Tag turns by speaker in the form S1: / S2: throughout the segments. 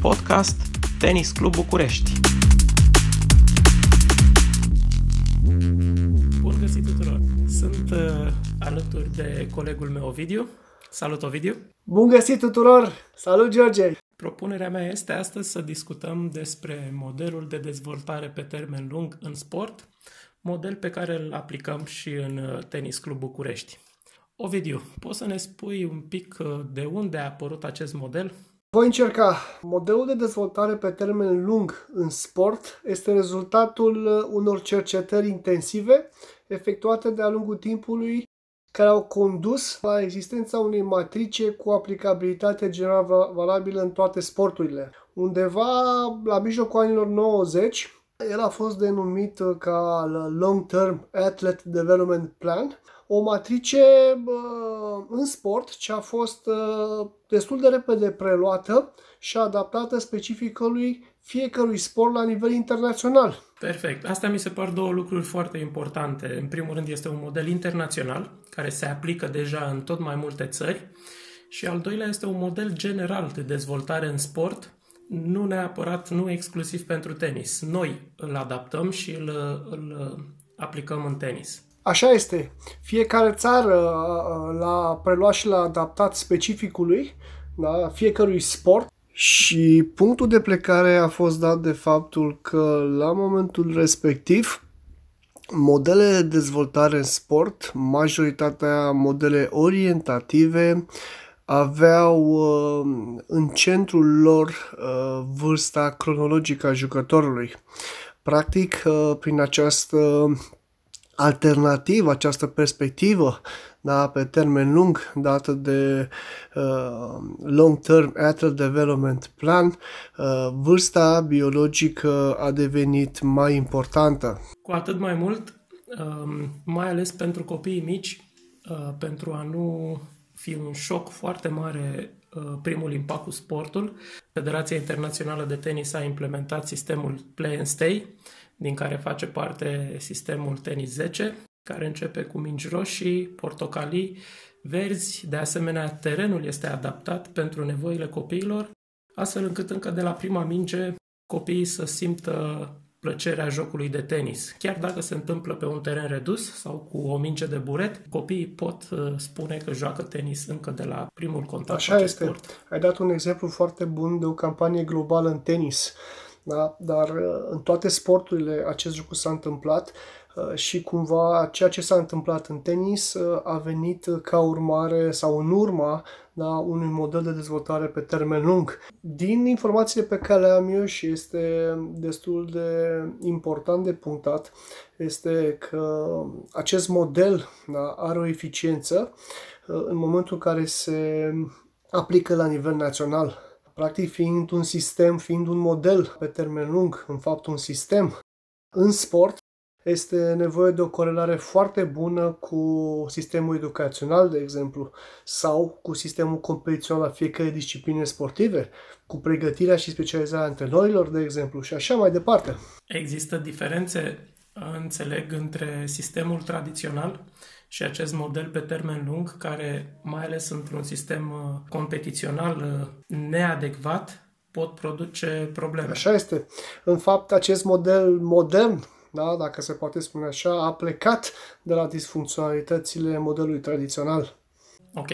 S1: Podcast Tenis Club București. Bun găsit tuturor! Sunt uh, alături de colegul meu Ovidiu. Salut Ovidiu!
S2: Bun găsit tuturor! Salut George!
S1: Propunerea mea este astăzi să discutăm despre modelul de dezvoltare pe termen lung în sport, model pe care îl aplicăm și în uh, Tenis Club București. Ovidiu, poți să ne spui un pic uh, de unde a apărut acest model?
S2: Voi încerca. Modelul de dezvoltare pe termen lung în sport este rezultatul uh, unor cercetări intensive efectuate de-a lungul timpului care au condus la existența unei matrice cu aplicabilitate general valabilă în toate sporturile. Undeva la mijlocul anilor 90, el a fost denumit uh, ca Long Term Athlete Development Plan, o matrice în sport ce a fost uh, destul de repede preluată și adaptată specificului fiecărui sport la nivel internațional.
S1: Perfect. Asta mi se par două lucruri foarte importante. În primul rând este un model internațional care se aplică deja în tot mai multe țări și al doilea este un model general de dezvoltare în sport, nu neapărat, nu exclusiv pentru tenis. Noi îl adaptăm și îl, îl aplicăm în tenis.
S2: Așa este. Fiecare țară uh, l-a preluat și l-a adaptat specificului, da? fiecărui sport. Și punctul de plecare a fost dat de faptul că la momentul respectiv modele de dezvoltare în sport, majoritatea modele orientative, aveau uh, în centrul lor uh, vârsta cronologică a jucătorului. Practic, prin această alternativă, această perspectivă da, pe termen lung dată de uh, Long Term Athlete Development Plan, uh, vârsta biologică a devenit mai importantă.
S1: Cu atât mai mult, uh, mai ales pentru copiii mici, uh, pentru a nu fi un șoc foarte mare uh, primul impact cu sportul, Federația Internațională de Tenis a implementat sistemul Play and Stay, din care face parte sistemul Tenis 10, care începe cu mingi roșii, portocalii, verzi. De asemenea, terenul este adaptat pentru nevoile copiilor, astfel încât încă de la prima minge copiii să simtă plăcerea jocului de tenis. Chiar dacă se întâmplă pe un teren redus sau cu o minge de buret, copiii pot uh, spune că joacă tenis încă de la primul contact
S2: Așa este. Sport. Ai dat un exemplu foarte bun de o campanie globală în tenis. Da? Dar uh, în toate sporturile acest lucru s-a întâmplat uh, și cumva ceea ce s-a întâmplat în tenis uh, a venit ca urmare sau în urma da, unui model de dezvoltare pe termen lung. Din informațiile pe care le am eu și este destul de important de punctat, este că acest model da, are o eficiență în momentul în care se aplică la nivel național practic fiind un sistem, fiind un model pe termen lung, în fapt un sistem în sport, este nevoie de o corelare foarte bună cu sistemul educațional, de exemplu, sau cu sistemul competițional al fiecărei discipline sportive, cu pregătirea și specializarea antrenorilor, de exemplu, și așa mai departe.
S1: Există diferențe, înțeleg, între sistemul tradițional și acest model pe termen lung, care, mai ales într-un sistem uh, competițional uh, neadecvat, pot produce probleme.
S2: Așa este. În fapt, acest model modern, da, dacă se poate spune așa, a plecat de la disfuncționalitățile modelului tradițional.
S1: Ok.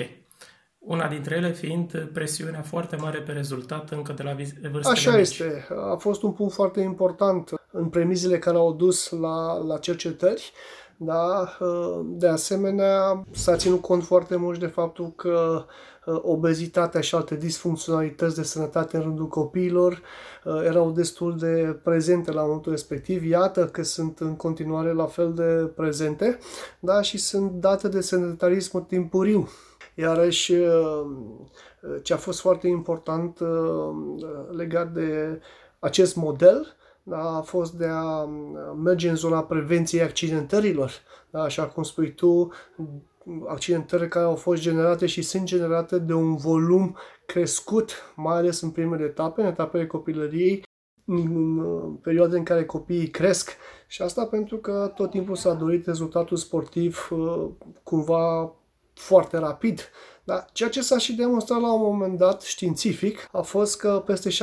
S1: Una dintre ele fiind presiunea foarte mare pe rezultat încă de la vârstele
S2: Așa mici. este. A fost un punct foarte important în premizele care au dus la, la cercetări da? De asemenea, s-a ținut cont foarte mult de faptul că uh, obezitatea și alte disfuncționalități de sănătate în rândul copiilor uh, erau destul de prezente la momentul respectiv. Iată că sunt în continuare la fel de prezente da? și sunt date de sedentarism timpuriu. Iarăși, uh, ce a fost foarte important legat de acest model da, a fost de a merge în zona prevenției accidentărilor. Da, așa cum spui tu, accidentări care au fost generate și sunt generate de un volum crescut, mai ales în primele etape, în etapele copilăriei, în perioade în care copiii cresc și asta pentru că tot timpul s-a dorit rezultatul sportiv cumva foarte rapid. Da? Ceea ce s-a și demonstrat la un moment dat științific a fost că peste 75%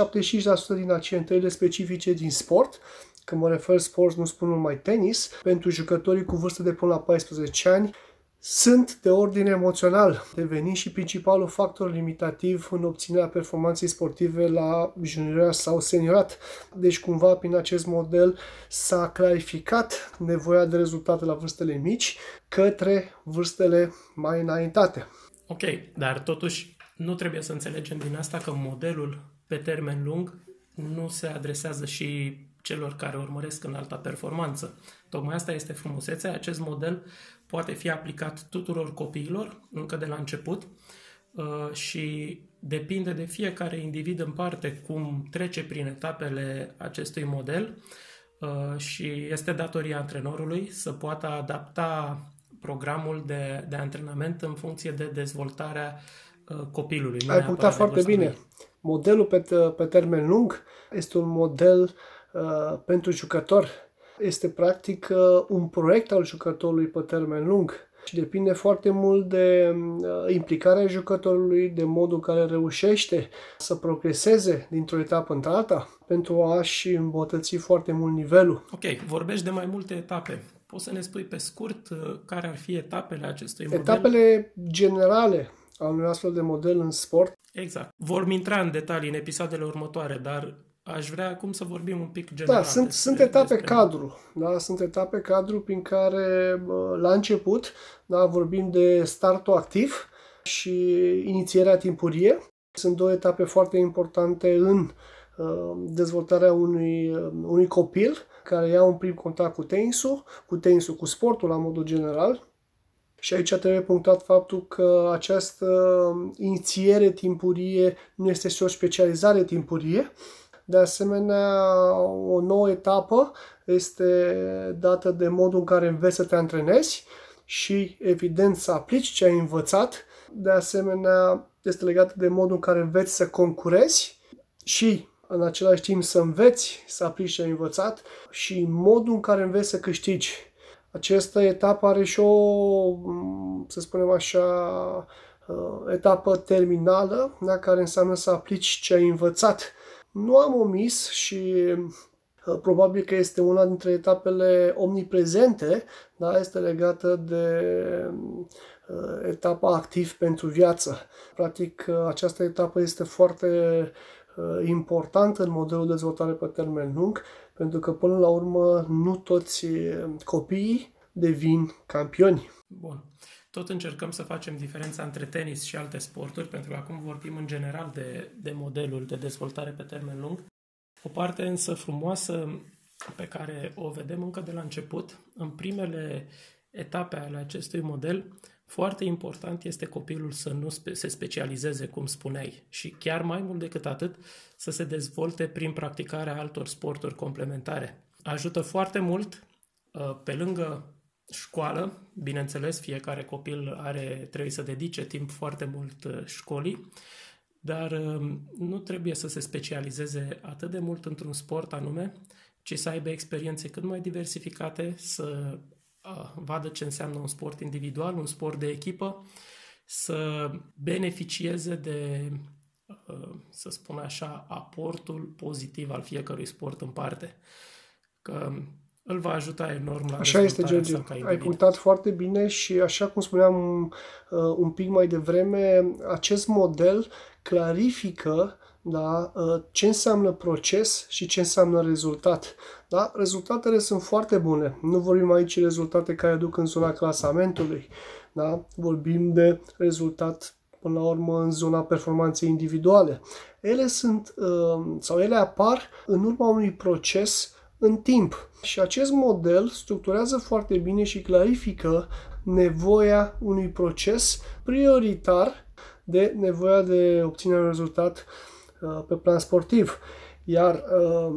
S2: din accidentele specifice din sport când mă refer sport, nu spun numai tenis, pentru jucătorii cu vârstă de până la 14 ani, sunt de ordine emoțional, devenind și principalul factor limitativ în obținerea performanței sportive la juniorat sau seniorat. Deci, cumva, prin acest model s-a clarificat nevoia de rezultate la vârstele mici către vârstele mai înaintate.
S1: Ok, dar totuși nu trebuie să înțelegem din asta că modelul pe termen lung nu se adresează și celor care urmăresc în alta performanță. Tocmai asta este frumusețea. Acest model poate fi aplicat tuturor copiilor încă de la început uh, și depinde de fiecare individ în parte cum trece prin etapele acestui model uh, și este datoria antrenorului să poată adapta programul de, de antrenament în funcție de dezvoltarea uh, copilului.
S2: Ai punctat foarte bine. Modelul pe, pe termen lung este un model uh, pentru jucător. Este practic uh, un proiect al jucătorului pe termen lung și depinde foarte mult de uh, implicarea jucătorului, de modul în care reușește să progreseze dintr-o etapă într-alta pentru a-și îmbătăți foarte mult nivelul.
S1: Ok, vorbești de mai multe etape. Poți să ne spui pe scurt uh, care ar fi etapele acestui model?
S2: Etapele generale al unui astfel de model în sport.
S1: Exact. Vom intra în detalii în episoadele următoare, dar aș vrea acum să vorbim un pic general.
S2: Da, sunt, despre, sunt etape despre... cadru. Da, sunt etape cadru prin care la început da, vorbim de startul activ și inițierea timpurie. Sunt două etape foarte importante în uh, dezvoltarea unui, uh, unui copil care ia un prim contact cu tenisul, cu tenisul, cu sportul la modul general, și aici trebuie punctat faptul că această inițiere timpurie nu este și o specializare timpurie. De asemenea, o nouă etapă este dată de modul în care înveți să te antrenezi și, evident, să aplici ce ai învățat. De asemenea, este legată de modul în care înveți să concurezi și, în același timp, să înveți să aplici ce ai învățat și modul în care înveți să câștigi această etapă are și o, să spunem așa, uh, etapă terminală, da, care înseamnă să aplici ce ai învățat. Nu am omis și uh, probabil că este una dintre etapele omniprezente, da, este legată de uh, etapa activ pentru viață. Practic, această etapă este foarte importantă în modelul de dezvoltare pe termen lung, pentru că până la urmă nu toți copiii devin campioni.
S1: Bun. Tot încercăm să facem diferența între tenis și alte sporturi, pentru că acum vorbim în general de, de modelul de dezvoltare pe termen lung. O parte însă frumoasă pe care o vedem încă de la început, în primele etape ale acestui model, foarte important este copilul să nu se specializeze, cum spuneai, și chiar mai mult decât atât, să se dezvolte prin practicarea altor sporturi complementare. Ajută foarte mult, uh, pe lângă școală, bineînțeles, fiecare copil are, trebuie să dedice timp foarte mult uh, școlii, dar uh, nu trebuie să se specializeze atât de mult într-un sport anume, ci să aibă experiențe cât mai diversificate, să vadă ce înseamnă un sport individual, un sport de echipă, să beneficieze de, să spun așa, aportul pozitiv al fiecărui sport în parte. Că îl va ajuta enorm la
S2: Așa este, George. Ai punctat foarte bine și așa cum spuneam uh, un pic mai devreme, acest model clarifică da, uh, ce înseamnă proces și ce înseamnă rezultat. Da? Rezultatele sunt foarte bune. Nu vorbim aici rezultate care duc în zona clasamentului. Da? Vorbim de rezultat până la urmă în zona performanței individuale. Ele sunt uh, sau ele apar în urma unui proces în timp. Și acest model structurează foarte bine și clarifică nevoia unui proces prioritar de nevoia de obținere un rezultat uh, pe plan sportiv. Iar uh,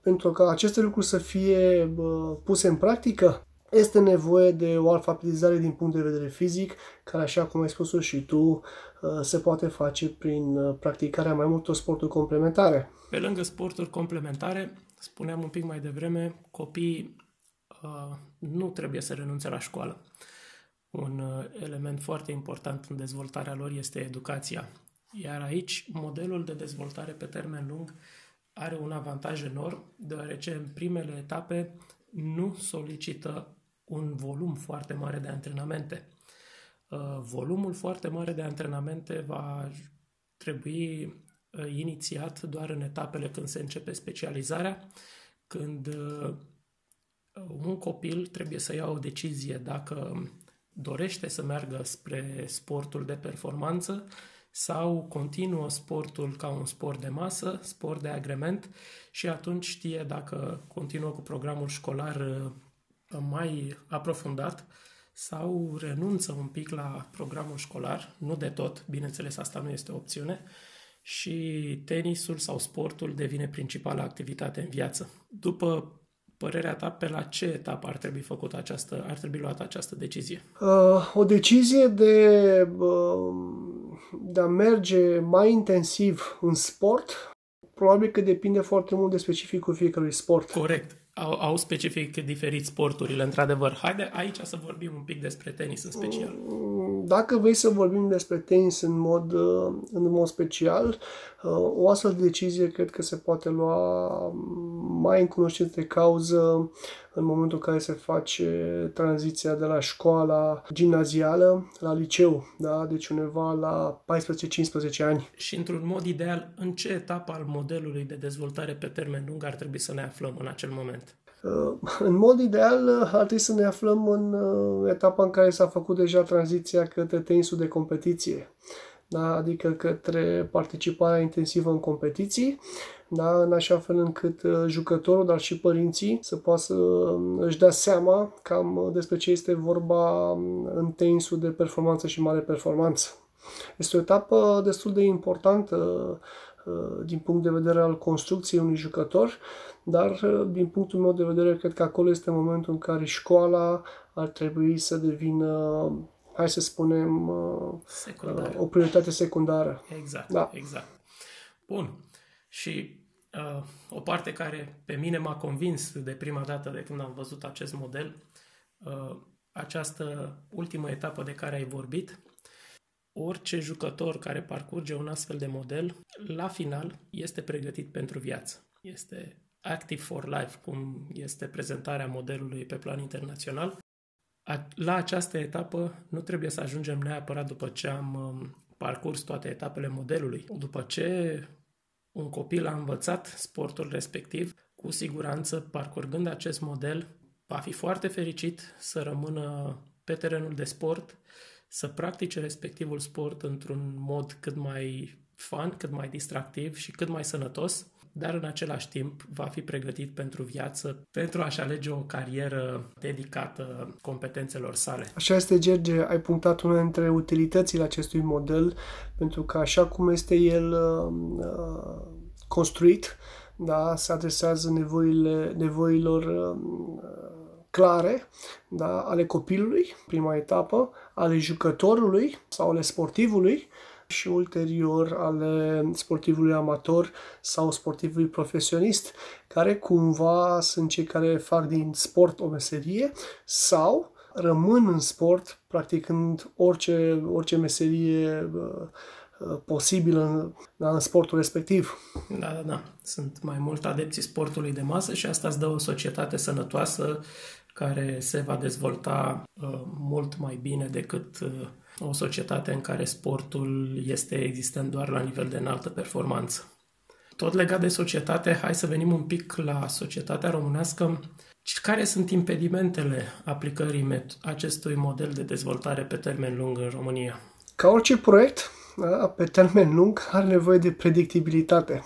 S2: pentru ca aceste lucruri să fie uh, puse în practică, este nevoie de o alfabetizare din punct de vedere fizic, care, așa cum ai spus și tu, se poate face prin practicarea mai multor sporturi complementare.
S1: Pe lângă sporturi complementare, spuneam un pic mai devreme, copiii uh, nu trebuie să renunțe la școală. Un uh, element foarte important în dezvoltarea lor este educația. Iar aici, modelul de dezvoltare pe termen lung are un avantaj enorm, deoarece în primele etape nu solicită un volum foarte mare de antrenamente. Uh, volumul foarte mare de antrenamente va trebui uh, inițiat doar în etapele când se începe specializarea, când uh, un copil trebuie să ia o decizie dacă dorește să meargă spre sportul de performanță sau continuă sportul ca un sport de masă, sport de agrement și atunci știe dacă continuă cu programul școlar uh, mai aprofundat sau renunță un pic la programul școlar, nu de tot, bineînțeles asta nu este o opțiune, și tenisul sau sportul devine principala activitate în viață. După părerea ta, pe la ce etapă ar trebui făcut această, ar trebui luată această decizie?
S2: Uh, o decizie de, uh, de a merge mai intensiv în sport, probabil că depinde foarte mult de specificul fiecărui sport.
S1: Corect. Au, au specific diferit sporturile, într-adevăr. Haide aici să vorbim un pic despre tenis în special.
S2: Mm, dacă vrei să vorbim despre tenis în mod, uh, în mod special, uh, o astfel de decizie cred că se poate lua mai în cunoștință de cauză în momentul în care se face tranziția de la școala gimnazială la liceu, da? deci undeva la 14-15 ani.
S1: Și într-un mod ideal, în ce etapă al modelului de dezvoltare pe termen lung ar trebui să ne aflăm în acel moment?
S2: Uh, în mod ideal, ar trebui să ne aflăm în uh, etapa în care s-a făcut deja tranziția către tenisul de competiție, da? adică către participarea intensivă în competiții, da? în așa fel încât uh, jucătorul, dar și părinții să poată să își dea seama cam despre ce este vorba um, în tenisul de performanță și mare performanță. Este o etapă destul de importantă din punct de vedere al construcției unui jucător, dar, uh, din punctul meu de vedere, cred că acolo este momentul în care școala ar trebui să devină, hai să spunem, uh, Secundar. o prioritate secundară.
S1: Exact, da. exact. Bun. Și uh, o parte care pe mine m-a convins de prima dată de când am văzut acest model, uh, această ultimă etapă de care ai vorbit, orice jucător care parcurge un astfel de model, la final este pregătit pentru viață. Este Active for Life, cum este prezentarea modelului pe plan internațional, la această etapă nu trebuie să ajungem neapărat după ce am um, parcurs toate etapele modelului. După ce un copil a învățat sportul respectiv, cu siguranță, parcurgând acest model, va fi foarte fericit să rămână pe terenul de sport, să practice respectivul sport într-un mod cât mai fun, cât mai distractiv și cât mai sănătos dar în același timp va fi pregătit pentru viață, pentru a-și alege o carieră dedicată competențelor sale.
S2: Așa este, Gerge, ai punctat una dintre utilitățile acestui model, pentru că așa cum este el uh, uh construit, da, se adresează nevoile, nevoilor uh, clare da, ale copilului, prima etapă, ale jucătorului sau ale sportivului, și ulterior ale sportivului amator sau sportivului profesionist, care cumva sunt cei care fac din sport o meserie sau rămân în sport practicând orice, orice meserie posibilă în, da, în sportul respectiv.
S1: Da, da, da. Sunt mai mult adepții sportului de masă și asta îți dă o societate sănătoasă care se va dezvolta uh, mult mai bine decât uh, o societate în care sportul este existent doar la nivel de înaltă performanță. Tot legat de societate, hai să venim un pic la societatea românească. Care sunt impedimentele aplicării acestui model de dezvoltare pe termen lung în România?
S2: Ca orice proiect, da, pe termen lung, are nevoie de predictibilitate.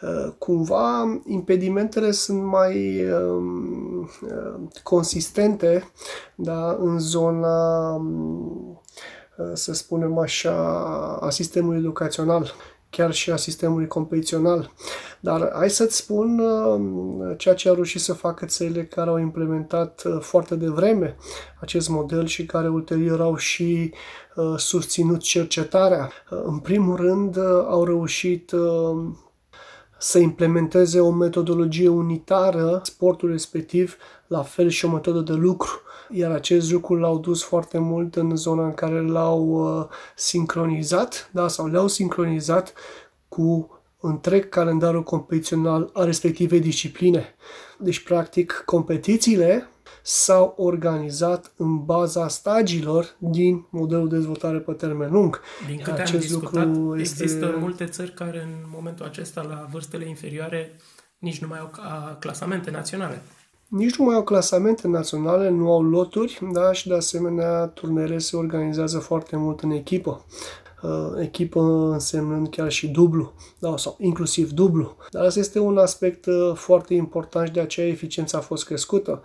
S2: Uh, cumva, impedimentele sunt mai um, uh, consistente da, în zona um, Uh, să spunem așa, a sistemului educațional. chiar și a sistemului competițional. Dar hai să-ți spun uh, ceea ce au reușit să facă țările care au implementat uh, foarte devreme acest model și care ulterior au și uh, susținut cercetarea. În primul rând, au reușit să implementeze o metodologie unitară, sportul respectiv, la fel și o metodă de lucru. Iar acest lucru l-au dus foarte mult în zona în care l-au uh, sincronizat, da, sau le-au sincronizat cu întreg calendarul competițional a respectivei discipline. Deci, practic, competițiile s-au organizat în baza stagiilor din modelul de dezvoltare pe termen lung.
S1: Din câte Acest am discutat, lucru este... există multe țări care în momentul acesta, la vârstele inferioare, nici nu mai au clasamente naționale.
S2: Nici nu mai au clasamente naționale, nu au loturi, da, și de asemenea turnele se organizează foarte mult în echipă. Uh, echipă însemnând chiar și dublu, da, sau inclusiv dublu. Dar asta este un aspect uh, foarte important și de aceea eficiența a fost crescută.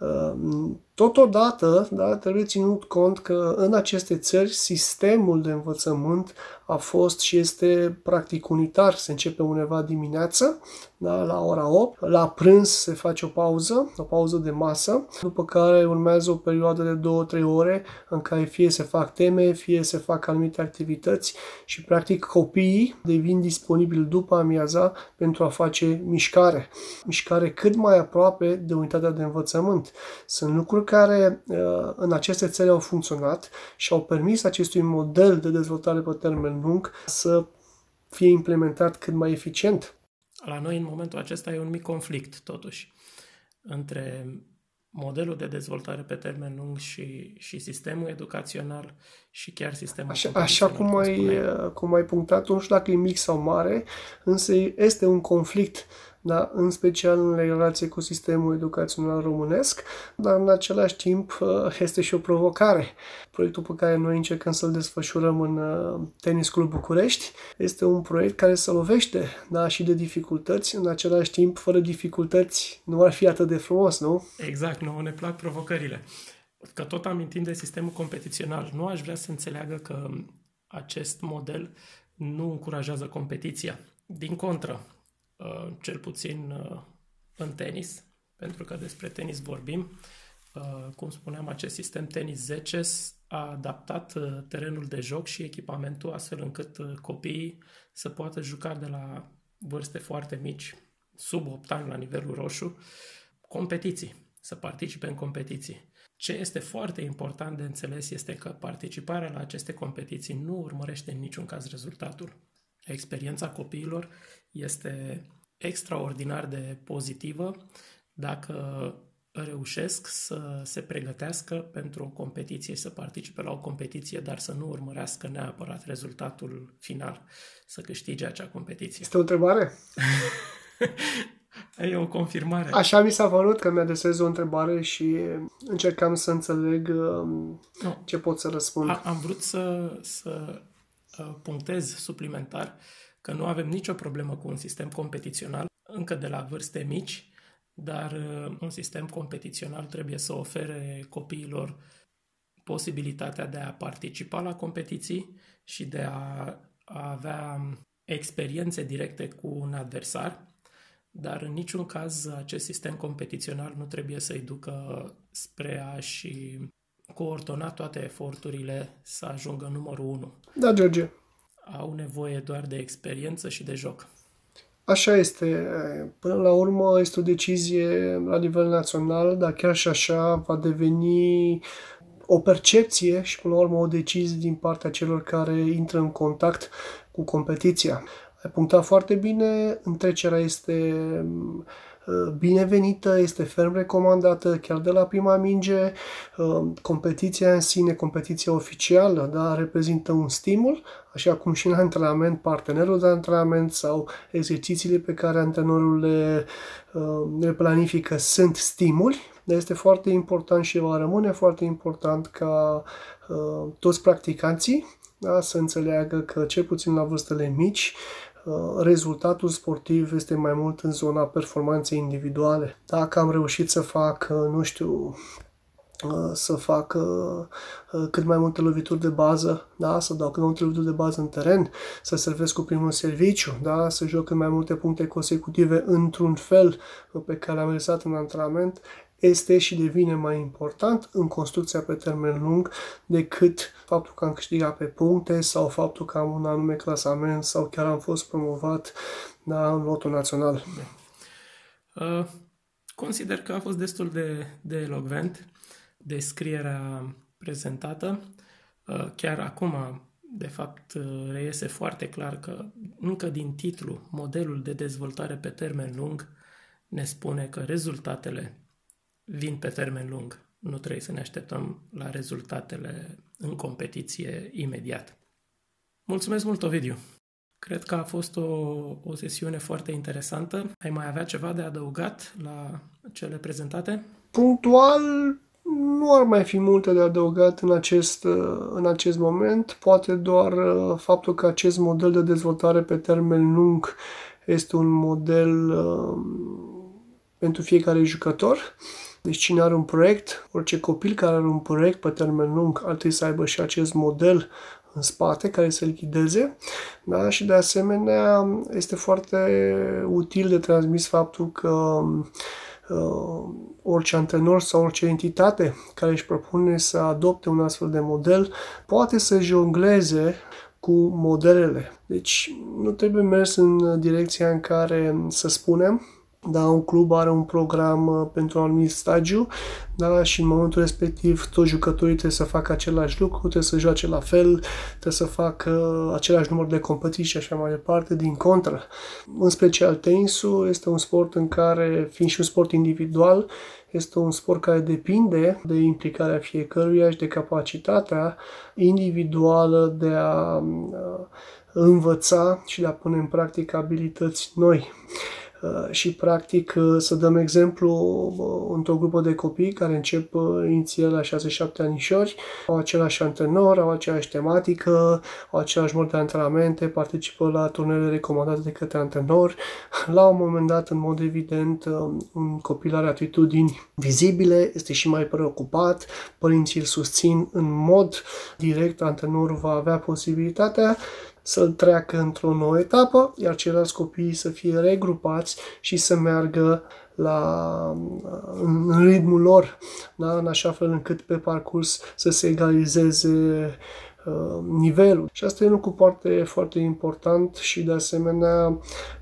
S2: Ehm, totodată, da, trebuie ținut cont că în aceste țări sistemul de învățământ a fost și este practic unitar. Se începe undeva dimineață, da, la ora 8, la prânz se face o pauză, o pauză de masă, după care urmează o perioadă de 2-3 ore în care fie se fac teme, fie se fac anumite activități și practic copiii devin disponibili după amiaza pentru a face mișcare. Mișcare cât mai aproape de unitatea de învățământ. Sunt lucruri care uh, în aceste țări au funcționat și au permis acestui model de dezvoltare pe termen lung să fie implementat cât mai eficient.
S1: La noi, în momentul acesta, e un mic conflict, totuși, între modelul de dezvoltare pe termen lung și, și sistemul educațional și chiar sistemul
S2: Așa, așa cum, ai, cum ai punctat, nu știu dacă e mic sau mare, însă este un conflict da? în special în relație cu sistemul educațional românesc, dar în același timp uh, este și o provocare. Proiectul pe care noi încercăm să-l desfășurăm în uh, Tenis Club București este un proiect care se lovește da? și de dificultăți, în același timp, fără dificultăți, nu ar fi atât de frumos, nu?
S1: Exact, nu, ne plac provocările. Că tot amintind de sistemul competițional, nu aș vrea să înțeleagă că acest model nu încurajează competiția. Din contră, Uh, cel puțin uh, în tenis, pentru că despre tenis vorbim. Uh, cum spuneam, acest sistem Tenis 10 a adaptat terenul de joc și echipamentul astfel încât copiii să poată juca de la vârste foarte mici, sub 8 ani la nivelul roșu, competiții, să participe în competiții. Ce este foarte important de înțeles este că participarea la aceste competiții nu urmărește în niciun caz rezultatul. Experiența copiilor este extraordinar de pozitivă dacă reușesc să se pregătească pentru o competiție, să participe la o competiție, dar să nu urmărească neapărat rezultatul final, să câștige acea competiție.
S2: Este o întrebare?
S1: e o confirmare.
S2: Așa mi s-a părut că mi-adresez o întrebare și încercam să înțeleg um, no. ce pot să răspund.
S1: A, am vrut să, să uh, punctez suplimentar că nu avem nicio problemă cu un sistem competițional încă de la vârste mici, dar uh, un sistem competițional trebuie să ofere copiilor posibilitatea de a participa la competiții și de a, a avea experiențe directe cu un adversar, dar în niciun caz acest sistem competițional nu trebuie să-i ducă spre a-și coordona toate eforturile să ajungă numărul 1.
S2: Da, George
S1: au nevoie doar de experiență și de joc.
S2: Așa este. Până la urmă este o decizie la nivel național, dar chiar și așa va deveni o percepție și până la urmă o decizie din partea celor care intră în contact cu competiția. Ai punctat foarte bine, întrecerea este Uh, binevenită, este ferm recomandată chiar de la prima minge. Uh, competiția în sine, competiția oficială, da, reprezintă un stimul, așa cum și în antrenament, partenerul de antrenament sau exercițiile pe care antrenorul le, uh, le planifică sunt stimuli, dar este foarte important și va rămâne foarte important ca toți practicanții da, să înțeleagă că, cel puțin la vârstele mici, Uh, rezultatul sportiv este mai mult în zona performanței individuale. Dacă am reușit să fac, uh, nu știu, uh, să fac uh, cât mai multe lovituri de bază, da? să dau cât mai multe lovituri de bază în teren, să servesc cu primul serviciu, da? să joc cât mai multe puncte consecutive într-un fel pe care am realizat în antrenament, este și devine mai important în construcția pe termen lung decât faptul că am câștigat pe puncte sau faptul că am un anume clasament sau chiar am fost promovat da, în lotul național.
S1: Uh, consider că a fost destul de, de elogvent descrierea prezentată. Uh, chiar acum, de fapt, uh, reiese foarte clar că încă din titlu, modelul de dezvoltare pe termen lung ne spune că rezultatele vin pe termen lung. Nu trebuie să ne așteptăm la rezultatele în competiție imediat. Mulțumesc mult, Ovidiu! Cred că a fost o, o sesiune foarte interesantă. Ai mai avea ceva de adăugat la cele prezentate?
S2: Punctual, nu ar mai fi multe de adăugat în acest, în acest moment. Poate doar uh, faptul că acest model de dezvoltare pe termen lung este un model uh, pentru fiecare jucător deci cine are un proiect, orice copil care are un proiect pe termen lung, ar trebui să aibă și acest model în spate care să-l ghideze. Da? Și de asemenea este foarte util de transmis faptul că uh, orice antrenor sau orice entitate care își propune să adopte un astfel de model poate să jongleze cu modelele. Deci nu trebuie mers în direcția în care să spunem da, un club are un program uh, pentru un anumit stagiu da, și în momentul respectiv toți jucătorii trebuie să facă același lucru, trebuie să joace la fel, trebuie să facă același număr de competiții și așa mai departe, din contră. În special tenisul este un sport în care, fiind și un sport individual, este un sport care depinde de implicarea fiecăruia și de capacitatea individuală de a uh, învăța și de a pune în practică abilități noi. Uh, și practic uh, să dăm exemplu uh, într-o grupă de copii care încep inițial la 6-7 anișori, au același antrenor, au aceeași tematică, au același mod de antrenamente, participă la turnele recomandate de către antrenor. La un moment dat, în mod evident, un copil are atitudini vizibile, este și mai preocupat, părinții îl susțin în mod direct, antrenorul va avea posibilitatea să-l treacă într-o nouă etapă, iar ceilalți copii să fie regrupați și să meargă la, în ritmul lor, da? în așa fel încât pe parcurs să se egalizeze uh, nivelul. Și asta e un lucru foarte, foarte important și de asemenea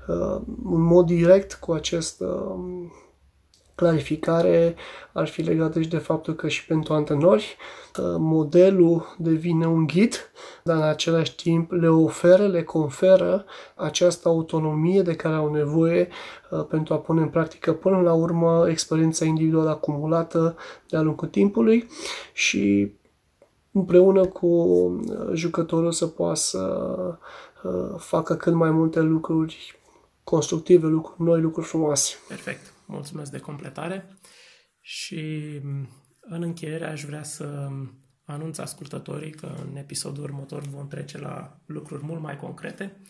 S2: uh, în mod direct cu acest uh, clarificare ar fi legată și de faptul că și pentru antrenori modelul devine un ghid, dar în același timp le oferă, le conferă această autonomie de care au nevoie uh, pentru a pune în practică până la urmă experiența individuală acumulată de-a lungul timpului și împreună cu uh, jucătorul să poată să uh, facă cât mai multe lucruri constructive, lucruri noi, lucruri frumoase.
S1: Perfect. Mulțumesc de completare și în încheiere aș vrea să anunț ascultătorii că în episodul următor vom trece la lucruri mult mai concrete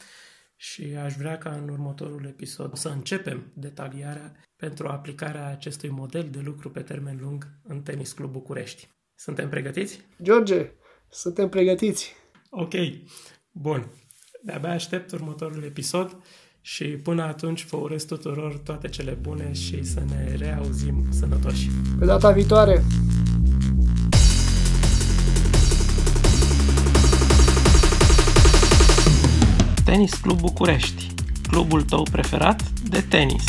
S1: și aș vrea ca în următorul episod să începem detalierea pentru aplicarea acestui model de lucru pe termen lung în Tenis Club București. Suntem pregătiți?
S2: George, suntem pregătiți!
S1: Ok, bun. De-abia aștept următorul episod și până atunci vă urez tuturor toate cele bune și să ne reauzim sănătoși.
S2: Pe data viitoare!
S1: Tenis Club București, clubul tău preferat de tenis.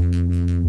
S1: thank you